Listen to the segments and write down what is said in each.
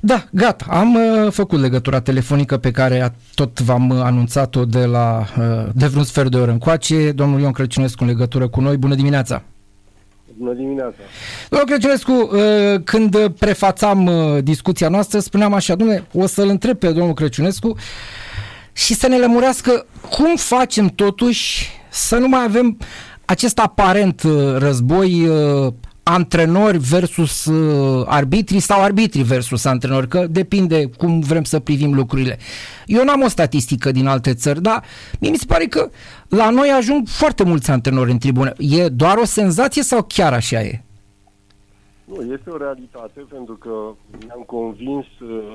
Da, gata. Am uh, făcut legătura telefonică pe care a, tot v-am uh, anunțat-o de la uh, de vreun sfert de oră încoace. Domnul Ion Crăciunescu în legătură cu noi. Bună dimineața! Bună dimineața! Domnul Crăciunescu, uh, când prefațam uh, discuția noastră, spuneam așa, domnule, o să-l întreb pe domnul Crăciunescu și să ne lămurească cum facem totuși să nu mai avem acest aparent uh, război uh, antrenori versus uh, arbitri sau arbitri versus antrenori, că depinde cum vrem să privim lucrurile. Eu n-am o statistică din alte țări, dar mie mi se pare că la noi ajung foarte mulți antrenori în tribună. E doar o senzație sau chiar așa e? Nu, este o realitate pentru că ne-am convins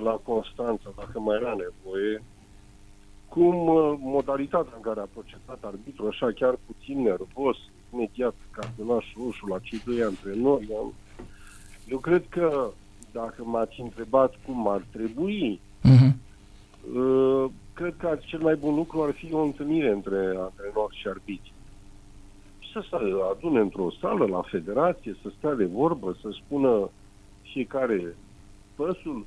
la Constanța, dacă mai era nevoie, cum modalitatea în care a procedat arbitru, așa chiar puțin nervos, imediat cartonașul roșu la cei doi antrenori. Am... Eu cred că dacă m-ați întrebat cum ar trebui, uh-huh. uh, cred că cel mai bun lucru ar fi o întâlnire între antrenor și arbitri. Să se adune într-o sală la federație, să stea de vorbă, să spună fiecare păsul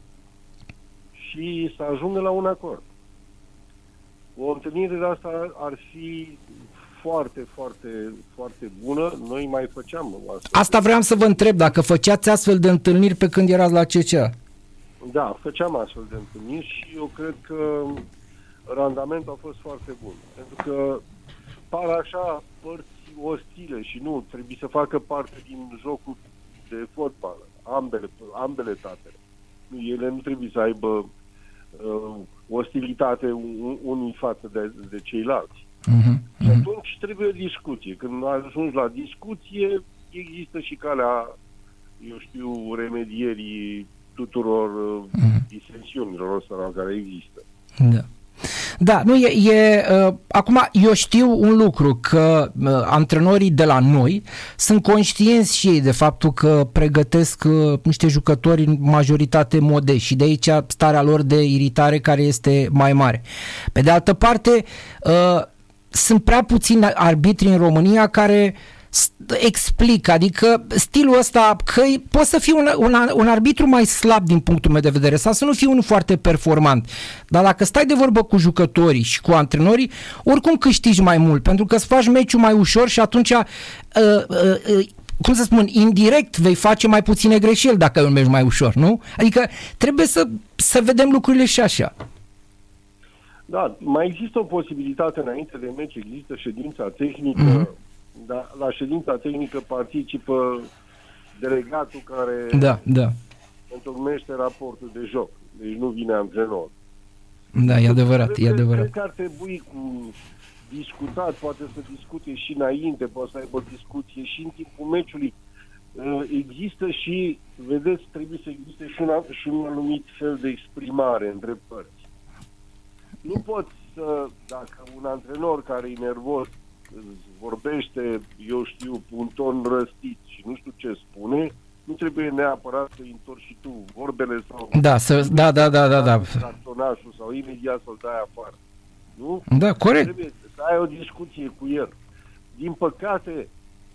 și să ajungă la un acord. O întâlnire de asta ar fi foarte, foarte, foarte bună. Noi mai făceam asta. Asta vreau să vă întreb, dacă făceați astfel de întâlniri pe când erați la CCA. Da, făceam astfel de întâlniri și eu cred că randamentul a fost foarte bun. Pentru că par așa părți ostile și nu, trebuie să facă parte din jocul de fotbal, ambele, ambele tatele. Ele nu trebuie să aibă uh, ostilitate unii față de, de ceilalți. Uh-huh. Și atunci trebuie o discuție. Când ajungi la discuție, există și calea, eu știu, remedierii tuturor uh-huh. disensiunilor ăsta care există. Da. Da, nu e, e uh, acum eu știu un lucru că uh, antrenorii de la noi sunt conștienți și ei de faptul că pregătesc uh, niște jucători în majoritate modești și de aici starea lor de iritare care este mai mare. Pe de altă parte, uh, sunt prea puțini arbitri în România care explică, adică stilul ăsta că poți să fii un, un, un arbitru mai slab din punctul meu de vedere sau să nu fii unul foarte performant. Dar dacă stai de vorbă cu jucătorii și cu antrenorii, oricum câștigi mai mult, pentru că îți faci meciul mai ușor și atunci uh, uh, uh, cum să spun, indirect vei face mai puține greșeli dacă îl mergi mai ușor, nu? Adică trebuie să, să vedem lucrurile și așa. Da, mai există o posibilitate înainte de meci, există ședința tehnică, mm-hmm. dar la ședința tehnică participă delegatul care da, da. întocmește raportul de joc, deci nu vine antrenor. Da, e adevărat, cred, e adevărat. Cred că ar trebui cu discutat, poate să discute și înainte, poate să aibă discuție și în timpul meciului. Uh, există și, vedeți, trebuie să existe și un, și un anumit fel de exprimare între părți nu poți să, dacă un antrenor care e nervos vorbește, eu știu, un ton răstit și nu știu ce spune, nu trebuie neapărat să întorci și tu vorbele sau... Da, să, da, da, da, da, da. Cartonașul sau imediat să-l dai afară. Nu? Da, corect. Trebuie să ai o discuție cu el. Din păcate,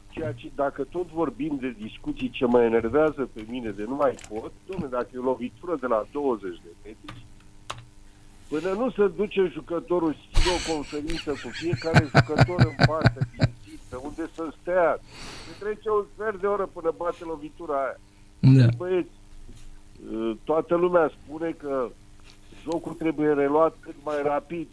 ceea ce, dacă tot vorbim de discuții ce mă enervează pe mine de nu mai pot, domnule, dacă e o lovitură de la 20 de metri, Până nu se duce jucătorul și o conferință cu fiecare jucător în parte din țipă, unde să stea, se trece un sfert de oră până bate lovitura aia. Da. Băieți, ă, toată lumea spune că jocul trebuie reluat cât mai rapid,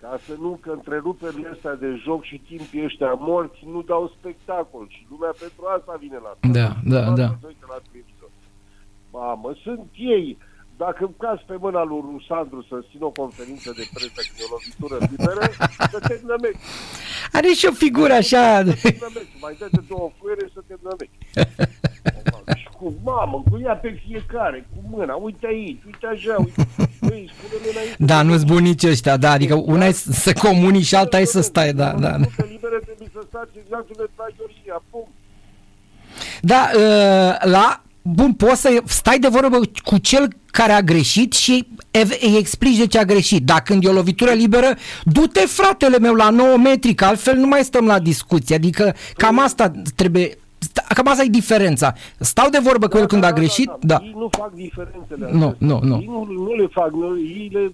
ca să nu, că întreruperile astea de joc și timpii ăștia morți nu dau spectacol și lumea pentru asta vine la Da, da, da. La Mamă, sunt ei dacă caz pe mâna lui Rusandru să țină o conferință de presă cu o lovitură liberă, să termină meci. Are și o figură așa. Mai dă de două fuere să termină meci. și cu mamă, cu ea pe fiecare, cu mâna, uite aici, uite așa, uite. Băi, da, nu-ți bunici ăștia, da, adică una e să comuni și alta e să stai, da, da. liberă trebuie să stați exact unde stai Georgia, punct. Da, uh, la bun, poți să stai de vorbă cu cel care a greșit și îi explici de ce a greșit. Dacă când e o lovitură liberă, du-te fratele meu la 9 metri, că altfel nu mai stăm la discuție. Adică cam asta trebuie cam asta e diferența. Stau de vorbă cu Da, el când da, a da, greșit? da, Da. Ei nu fac diferențele Nu, acestea. nu, nu. Ei nu, nu le fac, nu, ei le,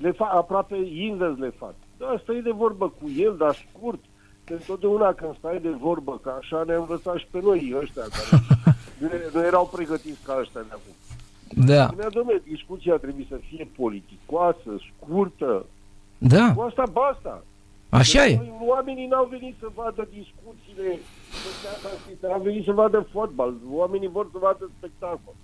le fac aproape invers le fac. Da, stai de vorbă cu el, dar scurt. Că întotdeauna când stai de vorbă, că așa ne-a învățat și pe noi ăștia care nu, nu erau pregătiți ca ăștia de acum. Da. Spunea, domnule, discuția trebuie să fie politicoasă, scurtă. Da. Cu asta basta. Așa e. Noi, Oamenii n-au venit să vadă discuțiile, au venit să vadă fotbal. Oamenii vor să vadă spectacol.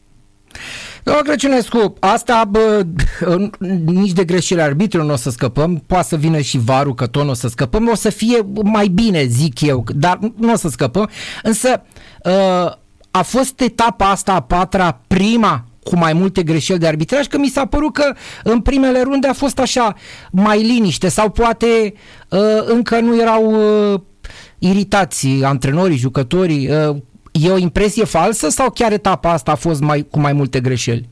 Domnul Crăciunescu, asta bă, nici de greșeli arbitrilor nu o să scăpăm, poate să vină și varul că tot nu o să scăpăm, o să fie mai bine, zic eu, dar nu o să scăpăm. Însă ă, a fost etapa asta a patra prima cu mai multe greșeli de arbitraj, că mi s-a părut că în primele runde a fost așa mai liniște sau poate ă, încă nu erau ă, iritați antrenorii, jucătorii. ă, E o impresie falsă sau chiar etapa asta a fost mai, cu mai multe greșeli?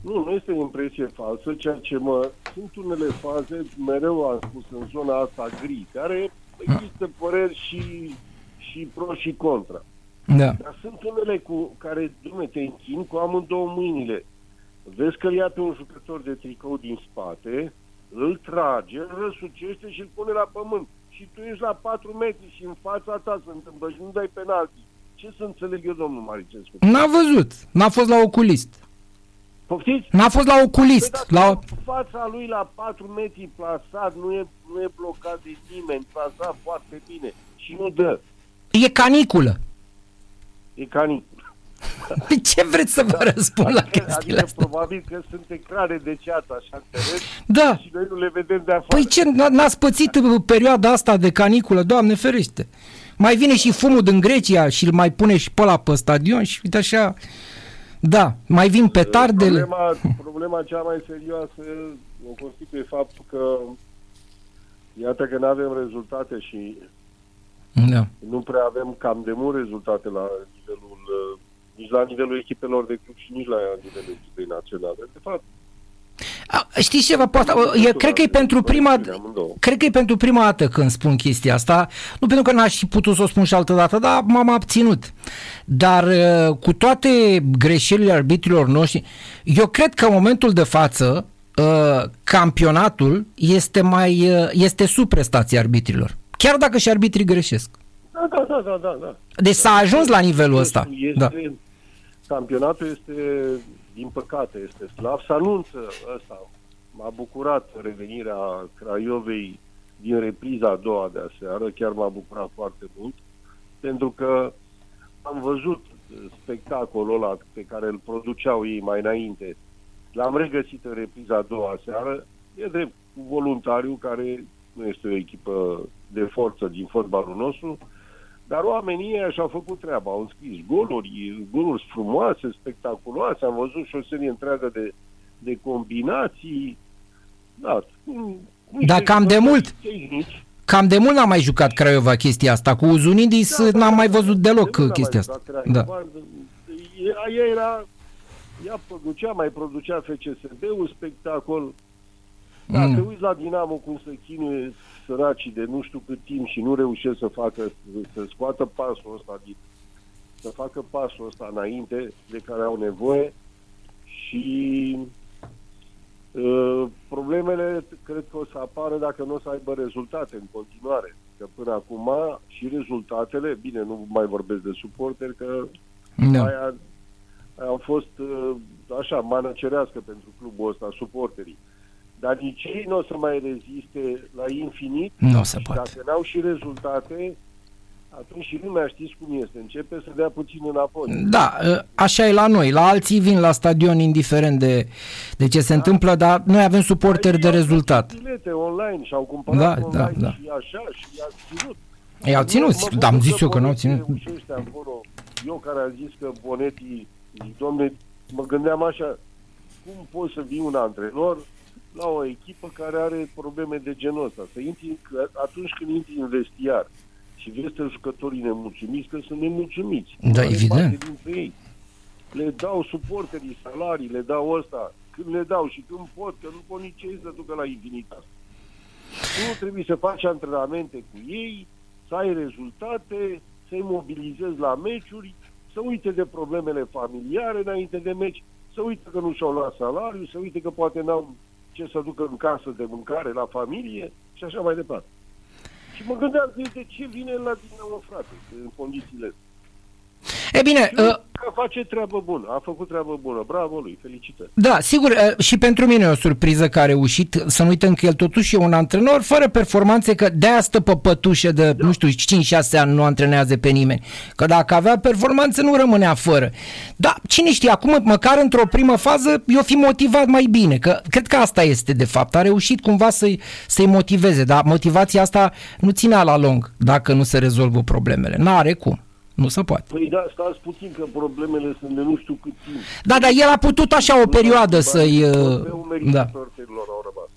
Nu, nu este o impresie falsă, ceea ce mă... Sunt unele faze, mereu am spus, în zona asta gri, care există păreri și, și pro și contra. Da. Dar sunt unele cu care, dumne, te închin cu amândouă mâinile. Vezi că îl ia pe un jucător de tricou din spate, îl trage, îl răsucește și îl pune la pământ. Și tu ești la 4 metri și în fața ta se întâmplă și nu dai penalti. Ce să înțeleg eu, domnul Maricescu? N-a văzut, n-a fost la oculist. Poftiți? N-a fost la Păi oculist. dacă La... fața lui la 4 metri plasat, nu e, nu e blocat de nimeni, plasat foarte bine și nu dă. E caniculă. E canic. De ce vreți să vă răspund la chestiile Adică astea? probabil că sunt ecrane de ceață așa în teren Da. și noi nu le vedem de afară. Păi ce, n- n-ați pățit uh, perioada asta de caniculă, doamne ferește. Mai vine și fumul din Grecia și îl mai pune și pe ăla pe stadion și uite așa... Da, mai vin petardele. Problema, problema cea mai serioasă o constituie faptul că iată că nu avem rezultate și Da. nu prea avem cam de mult rezultate la nivelul uh, nici la nivelul echipelor de club și nici la nivelul echipei naționale. De fapt, A, Știți ceva? Poate, eu cred că e pentru prima cred că e pentru prima dată când spun chestia asta, nu pentru că n-aș fi putut să o spun și altă dată, dar m-am abținut. Dar uh, cu toate greșelile arbitrilor noștri, eu cred că în momentul de față uh, campionatul este mai uh, este sub prestația arbitrilor. Chiar dacă și arbitrii greșesc. Da, da, da, da, da, da. Deci s-a ajuns la nivelul ăsta. Este, Da. Campionatul este, din păcate, este slab. Se anunță ăsta. M-a bucurat revenirea Craiovei din repriza a doua de aseară. Chiar m-a bucurat foarte mult. Pentru că am văzut spectacolul ăla pe care îl produceau ei mai înainte. L-am regăsit în repriza a doua seară. E drept cu voluntariu care nu este o echipă de forță din fotbalul nostru, dar oamenii ăia și-au făcut treaba, au scris goluri, goluri frumoase, spectaculoase, am văzut și o serie întreagă de, de combinații. Da, cu niște Dar cam de jucători mult. Tehnici. Cam de mult n-a mai jucat Craiova chestia asta. Cu Uzunidis Da, da, n-am da, mai da, văzut de deloc mult n-a mai chestia jucat asta. Craiova. Da. Ea, ea era, ea producea, mai producea FCSB-ul spectacol. Da, Mm. te uiți la Dinamo cum se chinuie săracii de nu știu cât timp și nu reușesc să facă, să scoată pasul ăsta din, să facă pasul ăsta înainte de care au nevoie și uh, problemele cred că o să apară dacă nu o să aibă rezultate în continuare. Că până acum și rezultatele, bine, nu mai vorbesc de suporteri, că Da. aia, aia au fost uh, așa, mană cerească pentru clubul ăsta, suporterii. Dar nici ei nu o să mai reziste la infinit Nu o să și poate. dacă n-au și rezultate, atunci și lumea știți cum este, începe să dea puțin înapoi. Da, așa e la noi. La alții vin la stadion indiferent de, de ce se întâmplă, dar noi avem suporteri de Dar ei au rezultat. plătit bilete online și au cumpărat Da, online da, da. și așa și i-a ținut. Ei au ținut, Mă dar am bucur zis eu că n-au Bonetti ținut. reușește acolo. Eu care am zis că Bonetti, zic, domne, mă gândeam așa, cum poți să vii un antrenor la o echipă care are probleme de genul ăsta? Să intri, că atunci când intri în vestiar și vezi că jucătorii nemulțumiți, că sunt nemulțumiți. Da, Mare evident. parte dintre ei. Le dau suporterii salarii, le dau ăsta, când le dau și când pot, că nu pot nici ei să ducă la infinitate. Tu trebuie să faci antrenamente cu ei, să ai rezultate, să-i mobilizezi la meciuri, să uite de problemele familiare înainte de meci, să uite că nu și-au luat salariu, să uite că poate n-au ce să ducă în casă de mâncare la familie și așa mai departe. Și mă gândeam de ce vine la Dinamo, frate, în condițiile astea. E bine, uh, că face treabă bună, a făcut treabă bună, bravo lui, felicitări. Da, sigur, uh, și pentru mine e o surpriză că a reușit, să nu uităm că el totuși e un antrenor fără performanțe, că de-aia stă pe pătușă de, da. nu știu, 5-6 ani nu antrenează pe nimeni. Că dacă avea performanțe nu rămânea fără. Da, cine știe, acum măcar într-o primă fază eu fi motivat mai bine, că cred că asta este de fapt, a reușit cumva să-i, să-i motiveze, dar motivația asta nu ținea la lung dacă nu se rezolvă problemele. N-are cum. Nu se poate. Păi da, stați puțin că problemele sunt de nu știu cât timp. Da, dar el a putut așa o perioadă să-i... Uh, da. au rămas.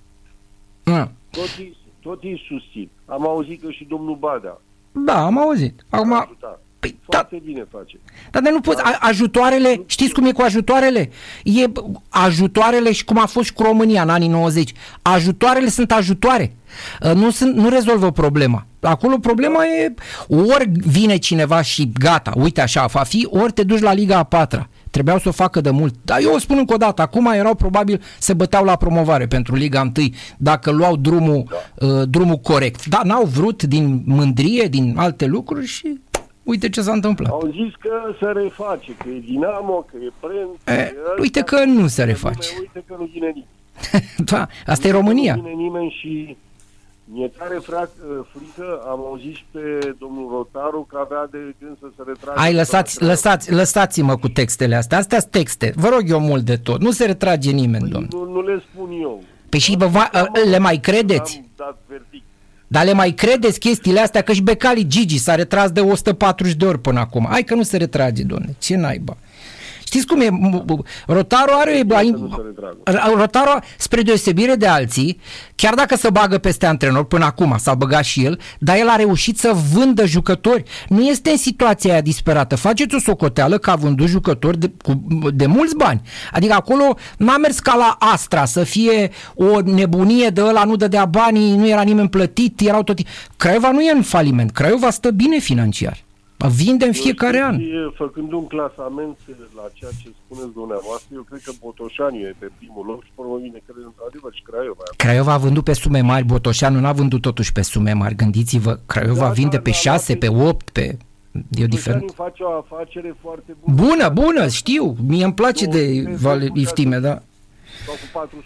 Ah. Tot, îi, tot îi susțin. Am auzit că și domnul Badea. Da, am auzit. Acum... Păi, Foarte da, bine face. Dar de nu poți, da. ajutoarele, știți cum e cu ajutoarele? E ajutoarele și cum a fost și cu România în anii 90. Ajutoarele sunt ajutoare. Uh, nu, sunt, nu rezolvă problema. Acolo problema e ori vine cineva și gata, uite așa va fi, ori te duci la Liga a patra. Trebuiau să o facă de mult. Dar eu o spun încă o dată, acum erau probabil se băteau la promovare pentru Liga 1 dacă luau drumul, da. uh, drumul corect. Dar n-au vrut din mândrie, din alte lucruri și uite ce s-a întâmplat. Au zis că se reface, că e Dinamo, că e Prent. E, uite că nu se reface. Lume, uite că nu vine nimeni. da, asta e România. Nu vine nimeni și mi-e tare frac, uh, frică, am auzit pe domnul Rotaru că avea de gând să se retragă. Hai, lăsați, lăsați, lăsați-mă cu textele astea. Astea sunt texte. Vă rog eu mult de tot. Nu se retrage nimeni, păi domnule. Nu, nu le spun eu. Păi și vă, va, le mai credeți? Am dat verdict. Dar le mai credeți chestiile astea? Că și Becali Gigi s-a retras de 140 de ori până acum. Hai că nu se retrage, domnule. Ce naiba? Știți cum e? Rotaru are... Rotaru, spre deosebire de alții, chiar dacă se bagă peste antrenor, până acum s-a băgat și el, dar el a reușit să vândă jucători. Nu este în situația aia disperată. Faceți o socoteală că a vândut jucători de, cu, de mulți bani. Adică acolo n-a mers ca la Astra să fie o nebunie de ăla, nu dădea banii, nu era nimeni plătit, erau tot... Craiova nu e în faliment. Craiova stă bine financiar. Vinde în fiecare an. Făcând un clasament la ceea ce spuneți dumneavoastră, eu cred că Botoșani e pe primul loc și pe urmă vine, cred, într-adevăr, și Craiova. Craiova a vândut pe sume mari, Botoșanu n-a vândut totuși pe sume mari. Gândiți-vă, Craiova da, vinde da, pe da, 6, da, pe 8, pe... E diferent. face o afacere foarte bună. Bună, bună, știu. Mie îmi place de vale, iftime, da. Sau cu 400.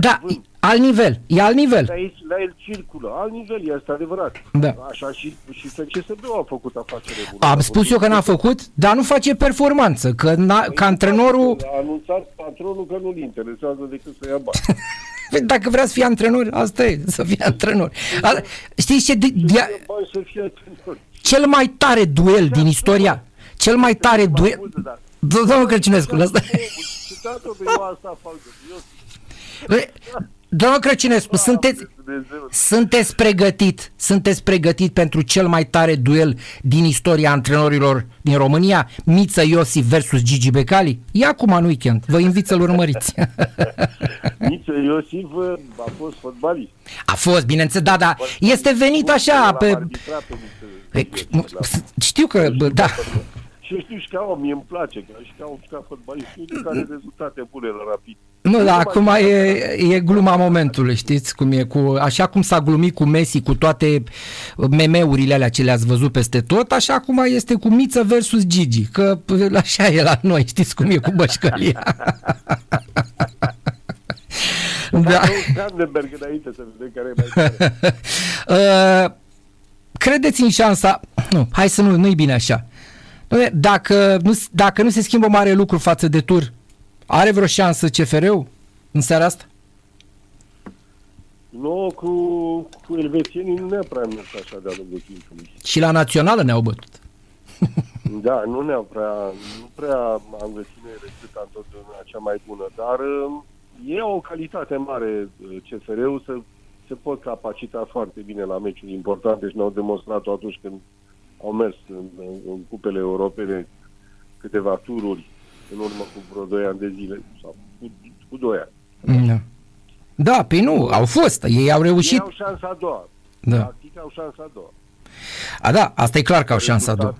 Da, Alt nivel, e alt nivel. De aici, la el circulă, alt nivel, este adevărat. Da. Așa și, și FCSB a făcut afacere bună. Am spus eu că n-a făcut, dar nu face performanță, că n-a, păi ca antrenorul... A anunțat patronul că nu-l interesează decât să ia bani. Păi dacă vrea să fie antrenor, asta e, să fie antrenor. A, știți ce... Dia... Să fie antrenor. Cel mai tare duel din istoria, cel mai tare duel... Domnul Crăcinescu, lăsa... Eu asta fac, eu Domnul Crăcinescu, sunteți, sunteți pregătit, sunteți pregătit pentru cel mai tare duel din istoria antrenorilor din România, Miță Iosif versus Gigi Becali? E acum în weekend, vă invit să-l urmăriți. Miță Iosif a fost fotbalist. A fost, bineînțeles, da, da, este venit așa pe... Știu că, da, și știu și ca om, mie îmi place, că și ca om și ca fotbalist, știu de care rezultate bune la rapid. Nu, dar acum e, e gluma momentului, știți cum e, cu, așa cum s-a glumit cu Messi, cu toate meme-urile alea ce le-ați văzut peste tot, așa acum este cu Miță versus Gigi, că așa e la noi, știți cum e cu bășcălia. da. Brandenberg înainte să vedem care e mai tare. uh, credeți în șansa, nu, hai să nu, nu-i bine așa, dacă nu, dacă nu se schimbă mare lucru față de tur, are vreo șansă CFR-ul în seara asta? Nu, cu, cu elvețienii nu ne-a prea mers așa de-a lungul timpului. Și la națională ne-au bătut. da, nu ne-au prea, nu prea am găsit noi rețeta întotdeauna cea mai bună, dar um, e o calitate mare uh, CFR-ul să se pot capacita foarte bine la meciuri importante și ne-au demonstrat atunci când au mers în, în, în cupele europene câteva tururi în urmă cu vreo 2 ani de zile sau cu, cu 2 ani. Da. Da, pe nu, au fost, ei au reușit. Ei au șansa a doua. Da. Practic au șansa a doua. A, da, asta e clar că au șansa a doua.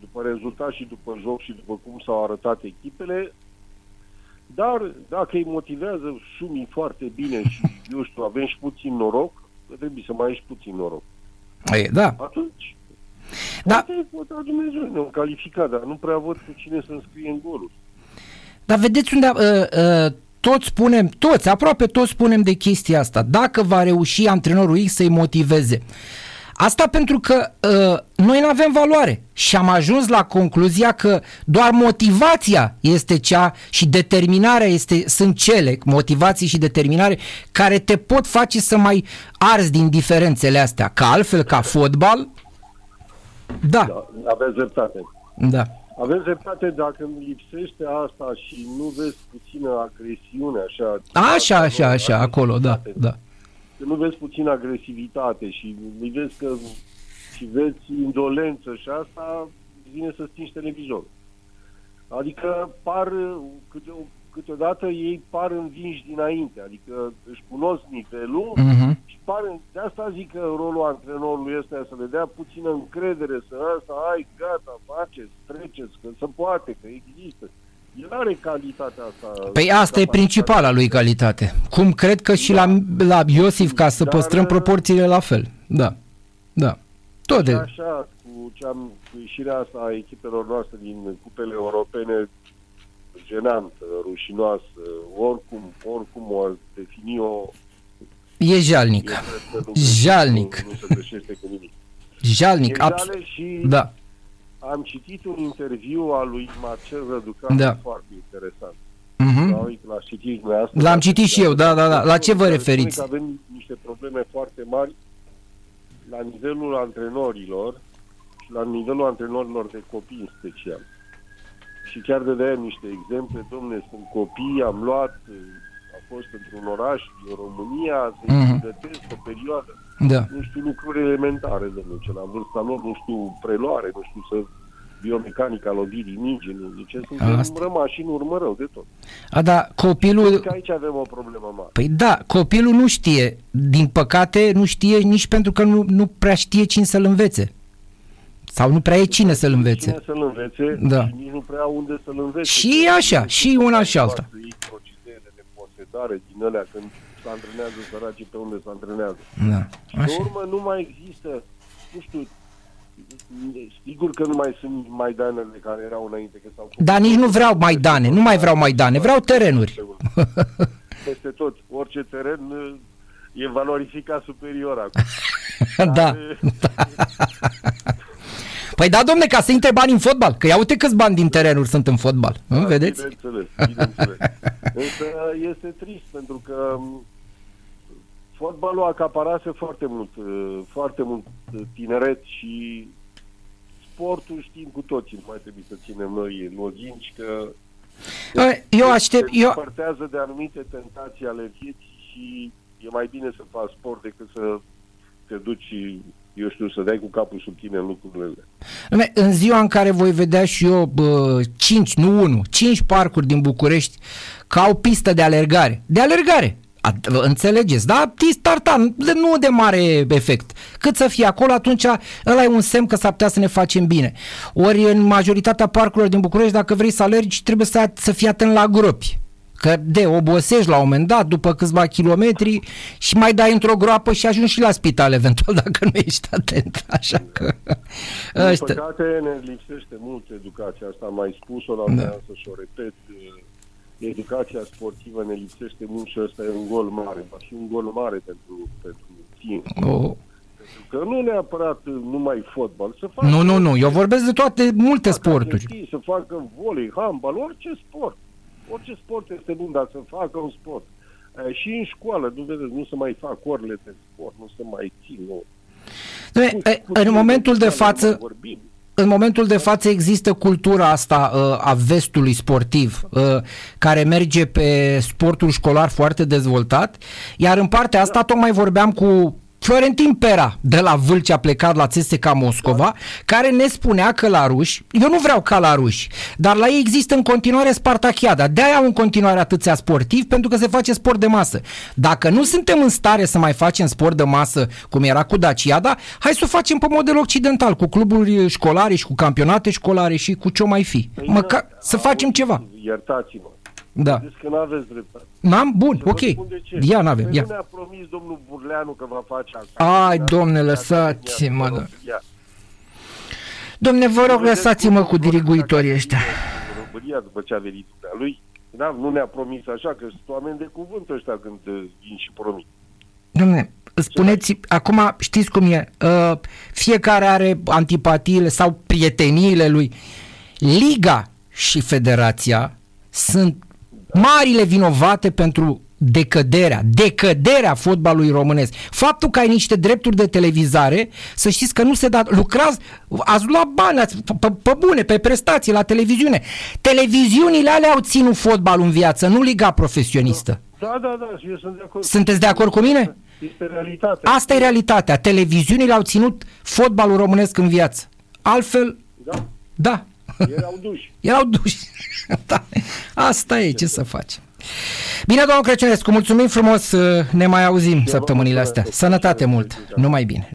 După rezultat și după joc și după cum s-au arătat echipele, dar dacă îi motivează sumii foarte bine și, eu știu, avem și puțin noroc, trebuie să mai ai și puțin noroc. E, da. Atunci, Da. Asta e vota Dumnezeu, ne-am calificat, dar nu prea văd cu cine să înscrie în golul. Dar vedeți unde uh, uh, toți spunem, toți, aproape toți spunem de chestia asta. Dacă va reuși antrenorul X să-i motiveze. Asta pentru că uh, noi nu avem valoare și am ajuns la concluzia că doar motivația este cea și determinarea este, sunt cele, motivații și determinare, care te pot face să mai arzi din diferențele astea. Ca altfel, ca fotbal, da, Da, aveți dreptate. da. Aveți dreptate dacă îmi lipsește asta și nu vezi puțină agresiune, așa. Așa, așa, așa, acolo, da, da. Că nu vezi puțină agresivitate și îi vezi că și vezi indolență și asta vine să stingi televizorul. Adică par, câte, câteodată ei par învinși dinainte, adică își cunosc nivelul Mhm. Și par, de asta zic că rolul antrenorului este să le dea puțină încredere, să asta, ai, gata, faceți, treceți, că se poate, că există. El are calitatea asta. Păi asta e capacitatea. principala lui calitate. Cum cred că și la, la Iosif, ca să Dar- păstrăm proporțiile la fel. Da, da. Tot Și de... așa, cu, ce am, cu ieșirea asta a echipelor noastre din cupele europene, jenantă, rușinoasă, oricum, oricum o defini-o, E eu jalnic. cred că nu Jalnic. Nu, nu se greșește cu nimic. Jalnic, E absolut. jale și Da. am citit un interviu al lui Marcel Răducan Da. foarte interesant. Mhm. Da, uite, l-aș citi dumneavoastră. L-am citit și eu, da, da, da. La ce vă Care referiți? spune Că avem niște probleme foarte mari la nivelul antrenorilor și la nivelul antrenorilor de copii în special. Și chiar dădeam niște exemple, domne, sunt copii, am luat, a fost într-un oraș din România, să-i Mhm. pregătesc o perioadă, Da. nu știu, lucruri elementare, domnule, ce la vârsta lor, nu știu, preluare, nu știu, să biomecanica lovirii mingi, nu, deci suntem Asta. rămași în urmă rău de tot. A, da, copilul... Că aici avem o problemă mare. Păi da, copilul nu știe. Din păcate, nu știe nici pentru că nu, nu prea știe cine să-l învețe. Sau nu prea e cine să-l învețe. Cine să-l învețe Da. și nici nu prea unde să-l învețe. Și Că așa, nu și știu una cum și alta. fac ei procedele de posedare din alea când se antrenează săracii pe unde se antrenează. Da. Pe Așa. urmă nu mai există, nu știu, sigur că nu mai sunt maidanele care erau înainte. Că s-au Dar nici nu vreau Maidane, nu mai vreau Maidane, vreau terenuri. Peste tot, orice teren e valorificat superior acum. Da. Păi da, domne, ca să intre bani în fotbal, că ia uite câți bani din terenuri sunt în fotbal. Nu, vedeți? Bineînțeles, bineînțeles. Însă este trist pentru că m, fotbalul acaparase foarte mult, uh, foarte mult uh, tineret și sportul știm cu toții, nu mai trebuie să ținem noi lozinci că Bă, Eu aștept, se eu, împărtează de anumite tentații ale vieții și e mai bine să faci sport decât să te duci, eu știu, să dai cu capul sub tine în lucrurile. Dom'le, în ziua în care voi vedea și eu bă, 5, nu 1, 5 parcuri din București ca au pistă de alergare. De alergare. A, înțelegeți, da? Tis tartan, de- nu de mare efect. Cât să fie acolo, atunci ăla e un semn că s-ar putea să ne facem bine. Ori în majoritatea parcurilor din București, dacă vrei să alergi, trebuie să, să fii atent la gropi. Că de obosești la un moment dat, după câțiva kilometri și mai dai într-o groapă și ajungi și la spital eventual dacă nu ești atent. Așa că... Din Ăștia- păcate ne lipsește mult educația asta, am mai spus-o la Da. da. și o repet, uh, educația sportivă ne lipsește mult și ăsta e un gol mare, va fi un gol mare pentru, pentru tine. Oh. Că nu neapărat uh, numai fotbal, să facă... Nu, nu, nu, eu vorbesc de toate, multe să facă sporturi. atletism, Să facă volei, handbal, orice sport. Orice sport este bun, dar să facă un sport. Eh, Și în școală, nu vedeți, nu se mai fac orele de sport, nu se mai țin. Nu. Dom'le, e, În momentul de Nu mai față, Vorbim. în momentul de față există cultura asta uh, a vestului sportiv uh, care merge pe sportul școlar foarte dezvoltat, iar în partea asta tocmai vorbeam cu Florentin Pera, de la Vâlcea, a plecat la CSKA Moscova, da. care ne spunea că la ruși, eu nu vreau ca la ruși, dar la ei există în continuare Spartachiada. De-aia au în continuare atâția sportivi, pentru că se face sport de masă. Dacă nu suntem în stare să mai facem sport de masă, cum era cu Daciada, hai să o facem pe model occidental, cu cluburi școlare și cu campionate școlare și cu ce mai fi. Păi Măcar da, să facem ceva. Iertați-mă. Da. Zici că nu aveți dreptate. N-am? Bun, ok. Ia n-avem. Păi ia. nu ne-a promis domnul Burleanu că va face asta. Ai, domne, lăsați-mă, da. Domne, vă rog, lăsați-mă cu diriguitorii ăștia. România, după ce a venit lui, da, nu ne-a promis așa, că sunt oameni de cuvânt ăștia când uh, vin și promit. Domne, spuneți, acum știți cum e, uh, fiecare are antipatiile sau prieteniile lui. Liga și federația sunt marile vinovate pentru decăderea, decăderea fotbalului românesc. Faptul că ai niște drepturi de televizare, să știți că nu se da, lucrați, ați luat bani, ați, pe, pe bune, pe prestații la televiziune. Televiziunile alea au ținut fotbalul în viață, nu liga profesionistă. Da, da, da, eu sunt de acord. Sunteți de acord cu mine? Este realitatea. Asta e realitatea. Televiziunile au ținut fotbalul românesc în viață. Altfel, Da, da. Erau duși. Erau duși. da. Asta e, ce să facem. Bine, domnul Crăciunescu, mulțumim frumos, ne mai auzim săptămânile astea. Sănătate mult, numai bine.